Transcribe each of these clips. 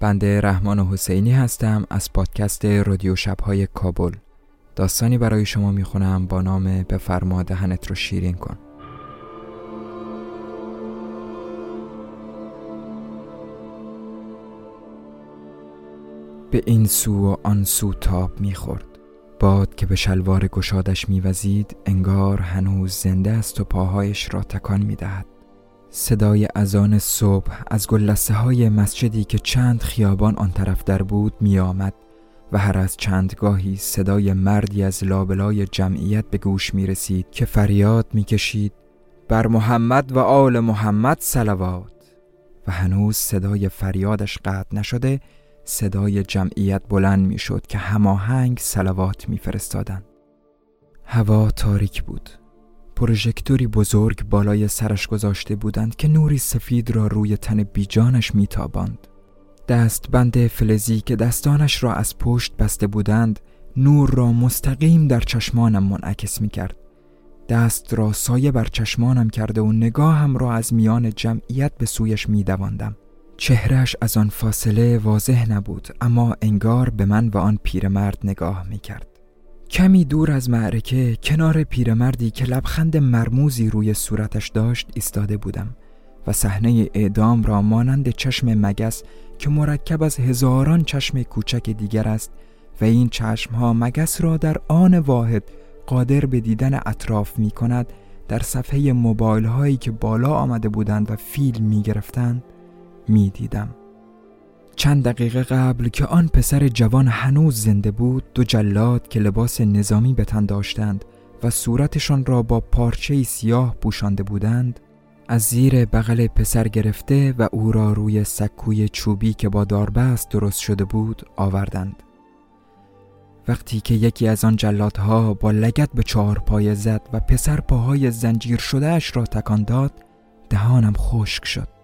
بنده رحمان حسینی هستم از پادکست رادیو شبهای کابل. داستانی برای شما می‌خونم با نام بفرما دهنت رو شیرین کن. به این سو و آن سو تاب می‌خورد. باد که به شلوار گشادش میوزید انگار هنوز زنده است و پاهایش را تکان می‌دهد. صدای اذان صبح از گلسه های مسجدی که چند خیابان آن طرف در بود می آمد و هر از چندگاهی صدای مردی از لابلای جمعیت به گوش می رسید که فریاد می کشید بر محمد و آل محمد سلوات و هنوز صدای فریادش قطع نشده صدای جمعیت بلند می شد که هماهنگ سلوات می فرستادن. هوا تاریک بود پروژکتوری بزرگ بالای سرش گذاشته بودند که نوری سفید را روی تن بیجانش میتاباند. بند فلزی که دستانش را از پشت بسته بودند نور را مستقیم در چشمانم منعکس می کرد. دست را سایه بر چشمانم کرده و نگاهم را از میان جمعیت به سویش می دواندم. چهرش از آن فاصله واضح نبود اما انگار به من و آن پیرمرد نگاه می کرد. کمی دور از معرکه کنار پیرمردی که لبخند مرموزی روی صورتش داشت ایستاده بودم و صحنه اعدام را مانند چشم مگس که مرکب از هزاران چشم کوچک دیگر است و این چشم ها مگس را در آن واحد قادر به دیدن اطراف می کند در صفحه موبایل هایی که بالا آمده بودند و فیلم می گرفتند می دیدم. چند دقیقه قبل که آن پسر جوان هنوز زنده بود دو جلاد که لباس نظامی به تن داشتند و صورتشان را با پارچه سیاه پوشانده بودند از زیر بغل پسر گرفته و او را روی سکوی چوبی که با داربست درست شده بود آوردند. وقتی که یکی از آن جلادها با لگت به چهار پای زد و پسر پاهای زنجیر شده اش را تکان داد دهانم خشک شد.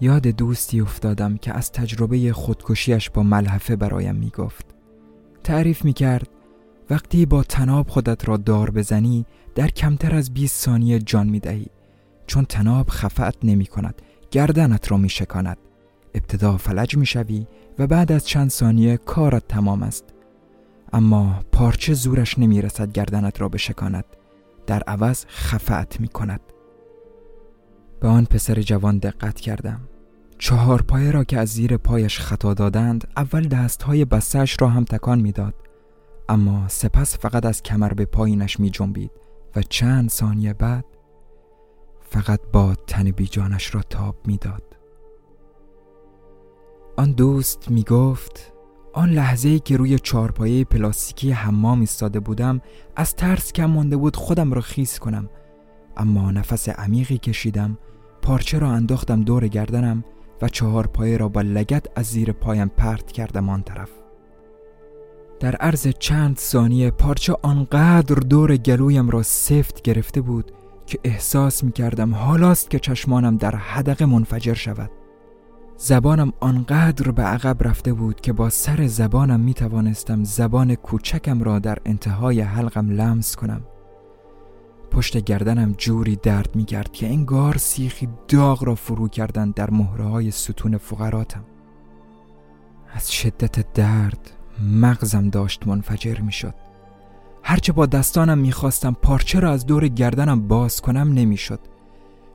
یاد دوستی افتادم که از تجربه خودکشیش با ملحفه برایم می گفت تعریف می کرد وقتی با تناب خودت را دار بزنی در کمتر از 20 ثانیه جان می دهی چون تناب خفت نمی کند گردنت را می شکاند ابتدا فلج می شوی و بعد از چند ثانیه کارت تمام است. اما پارچه زورش نمی رسد گردنت را بشکاند. در عوض خفت می کند به آن پسر جوان دقت کردم. چهار پایه را که از زیر پایش خطا دادند اول دستهای بستش را هم تکان می‌داد اما سپس فقط از کمر به پایینش می جنبید و چند ثانیه بعد فقط با تن بیجانش را تاب می‌داد. آن دوست می گفت آن لحظه ای که روی چارپایه پلاستیکی حمام ایستاده بودم از ترس کم مانده بود خودم را خیس کنم اما نفس عمیقی کشیدم پارچه را انداختم دور گردنم و چهار پایه را با لگت از زیر پایم پرت کردم آن طرف. در عرض چند ثانیه پارچه آنقدر دور گلویم را سفت گرفته بود که احساس می کردم حالاست که چشمانم در حدقه منفجر شود. زبانم آنقدر به عقب رفته بود که با سر زبانم می توانستم زبان کوچکم را در انتهای حلقم لمس کنم. پشت گردنم جوری درد می کرد که انگار سیخی داغ را فرو کردن در مهره های ستون فقراتم. از شدت درد مغزم داشت منفجر می شد هرچه با دستانم می‌خواستم پارچه را از دور گردنم باز کنم نمی‌شد.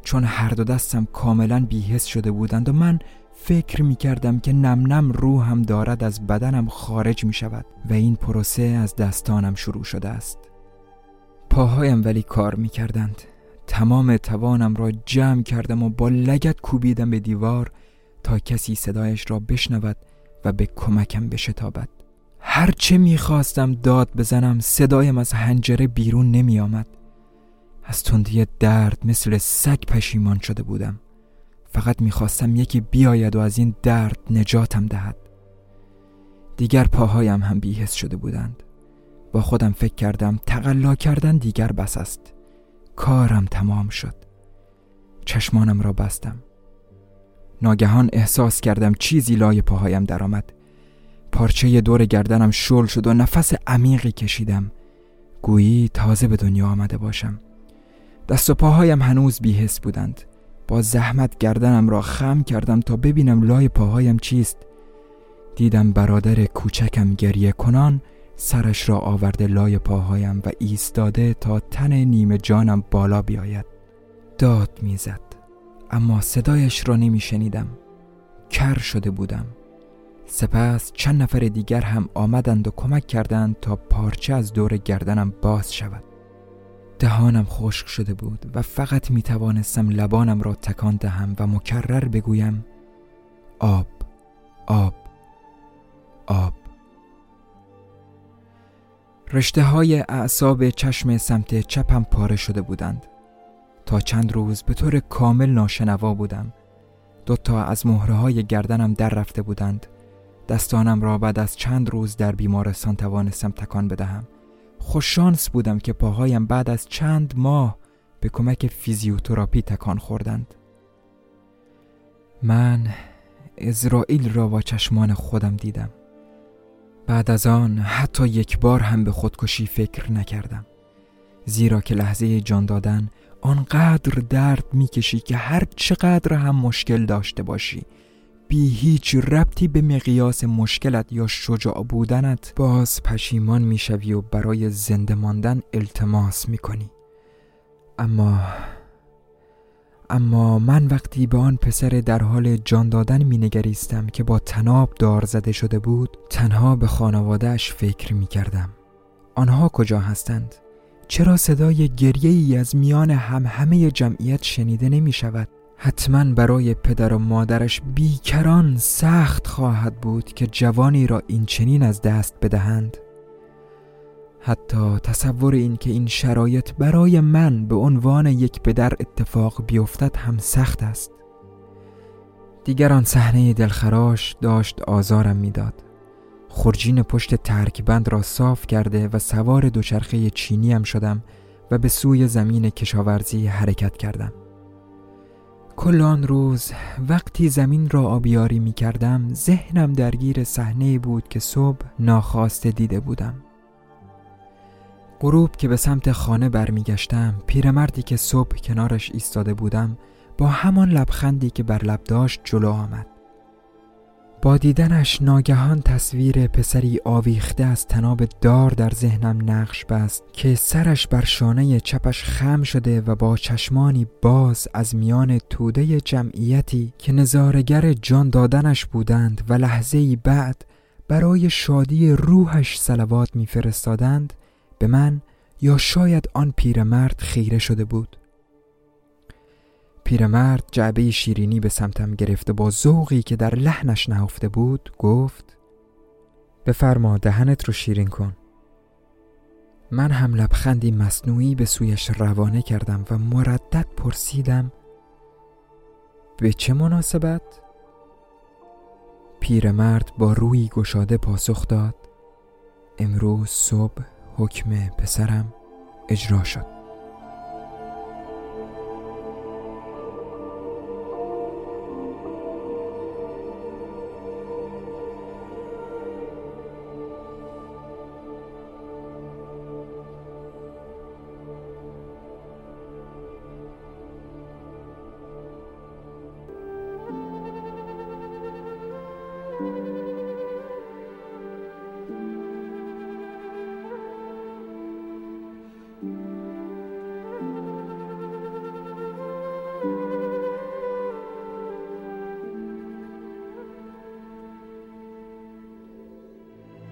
چون هر دو دستم کاملا بیهس شده بودند و من فکر می کردم که نم نم روحم دارد از بدنم خارج می شود و این پروسه از دستانم شروع شده است. پاهایم ولی کار می کردند تمام توانم را جمع کردم و با لگت کوبیدم به دیوار تا کسی صدایش را بشنود و به کمکم بشتابد. هرچه می‌خواستم داد بزنم صدایم از هنجره بیرون نمی آمد. از تندی درد مثل سگ پشیمان شده بودم. فقط می‌خواستم یکی بیاید و از این درد نجاتم دهد. دیگر پاهایم هم بیهس شده بودند. با خودم فکر کردم تقلا کردن دیگر بس است. کارم تمام شد. چشمانم را بستم. ناگهان احساس کردم چیزی لای پاهایم درآمد. پارچه دور گردنم شل شد و نفس عمیقی کشیدم. گویی تازه به دنیا آمده باشم. دست و پاهایم هنوز بیهس بودند. با زحمت گردنم را خم کردم تا ببینم لای پاهایم چیست. دیدم برادر کوچکم گریه کنان سرش را آورده لای پاهایم و ایستاده تا تن نیمه جانم بالا بیاید. داد می‌زد. اما صدایش را نمی شنیدم کر شده بودم. سپس چند نفر دیگر هم آمدند و کمک کردند تا پارچه از دور گردنم باز شود. دهانم خشک شده بود و فقط می توانستم لبانم را تکان دهم و مکرر بگویم آب آب آب. رشته های اعصاب چشم سمت چپم پاره شده بودند. تا چند روز به طور کامل ناشنوا بودم. دوتا از مهره های گردنم در رفته بودند. دستانم را بعد از چند روز در بیمارستان توانستم تکان بدهم. خوششانس بودم که پاهایم بعد از چند ماه به کمک فیزیوتراپی تکان خوردند. من اسرائیل را با چشمان خودم دیدم. بعد از آن حتی یک بار هم به خودکشی فکر نکردم. زیرا که لحظه جان دادن آنقدر درد می‌کشی که هر چقدر هم مشکل داشته باشی. بی هیچ ربطی به مقیاس مشکلت یا شجاع بودنت باز پشیمان می‌شوی و برای زنده ماندن التماس می‌کنی. اما اما من وقتی به آن پسر در حال جان دادن می نگریستم که با تناب دار زده شده بود تنها به خانوادهش فکر می کردم آنها کجا هستند؟ چرا صدای گریه ای از میان هم همه جمعیت شنیده نمی شود؟ حتما برای پدر و مادرش بیکران سخت خواهد بود که جوانی را این چنین از دست بدهند حتی تصور این که این شرایط برای من به عنوان یک پدر اتفاق بیفتد هم سخت است. دیگر آن صحنه دلخراش داشت آزارم می‌داد. خرجین پشت ترکبند را صاف کرده و سوار دوچرخه چینیم شدم و به سوی زمین کشاورزی حرکت کردم. کل آن روز وقتی زمین را آبیاری می کردم ذهنم درگیر صحنه بود که صبح ناخواسته دیده بودم. غروب که به سمت خانه برمیگشتم پیرمردی که صبح کنارش ایستاده بودم با همان لبخندی که بر لب داشت جلو آمد. با دیدنش ناگهان تصویر پسری آویخته از تناب دار در ذهنم نقش بست که سرش بر شانه چپش خم شده و با چشمانی باز از میان توده جمعیتی که نظارگر جان دادنش بودند و لحظه بعد برای شادی روحش سلوات میفرستادند به من یا شاید آن پیرمرد خیره شده بود؟ پیرمرد جعبه شیرینی به سمتم گرفته با ذوقی که در لحنش نهفته بود گفت بفرما دهنت رو شیرین کن. من هم لبخندی مصنوعی به سویش روانه کردم و مردد پرسیدم به چه مناسبت؟ پیرمرد با روی گشاده پاسخ داد امروز صبح. حکم پسرم اجرا شد.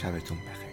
sabes tú un peje.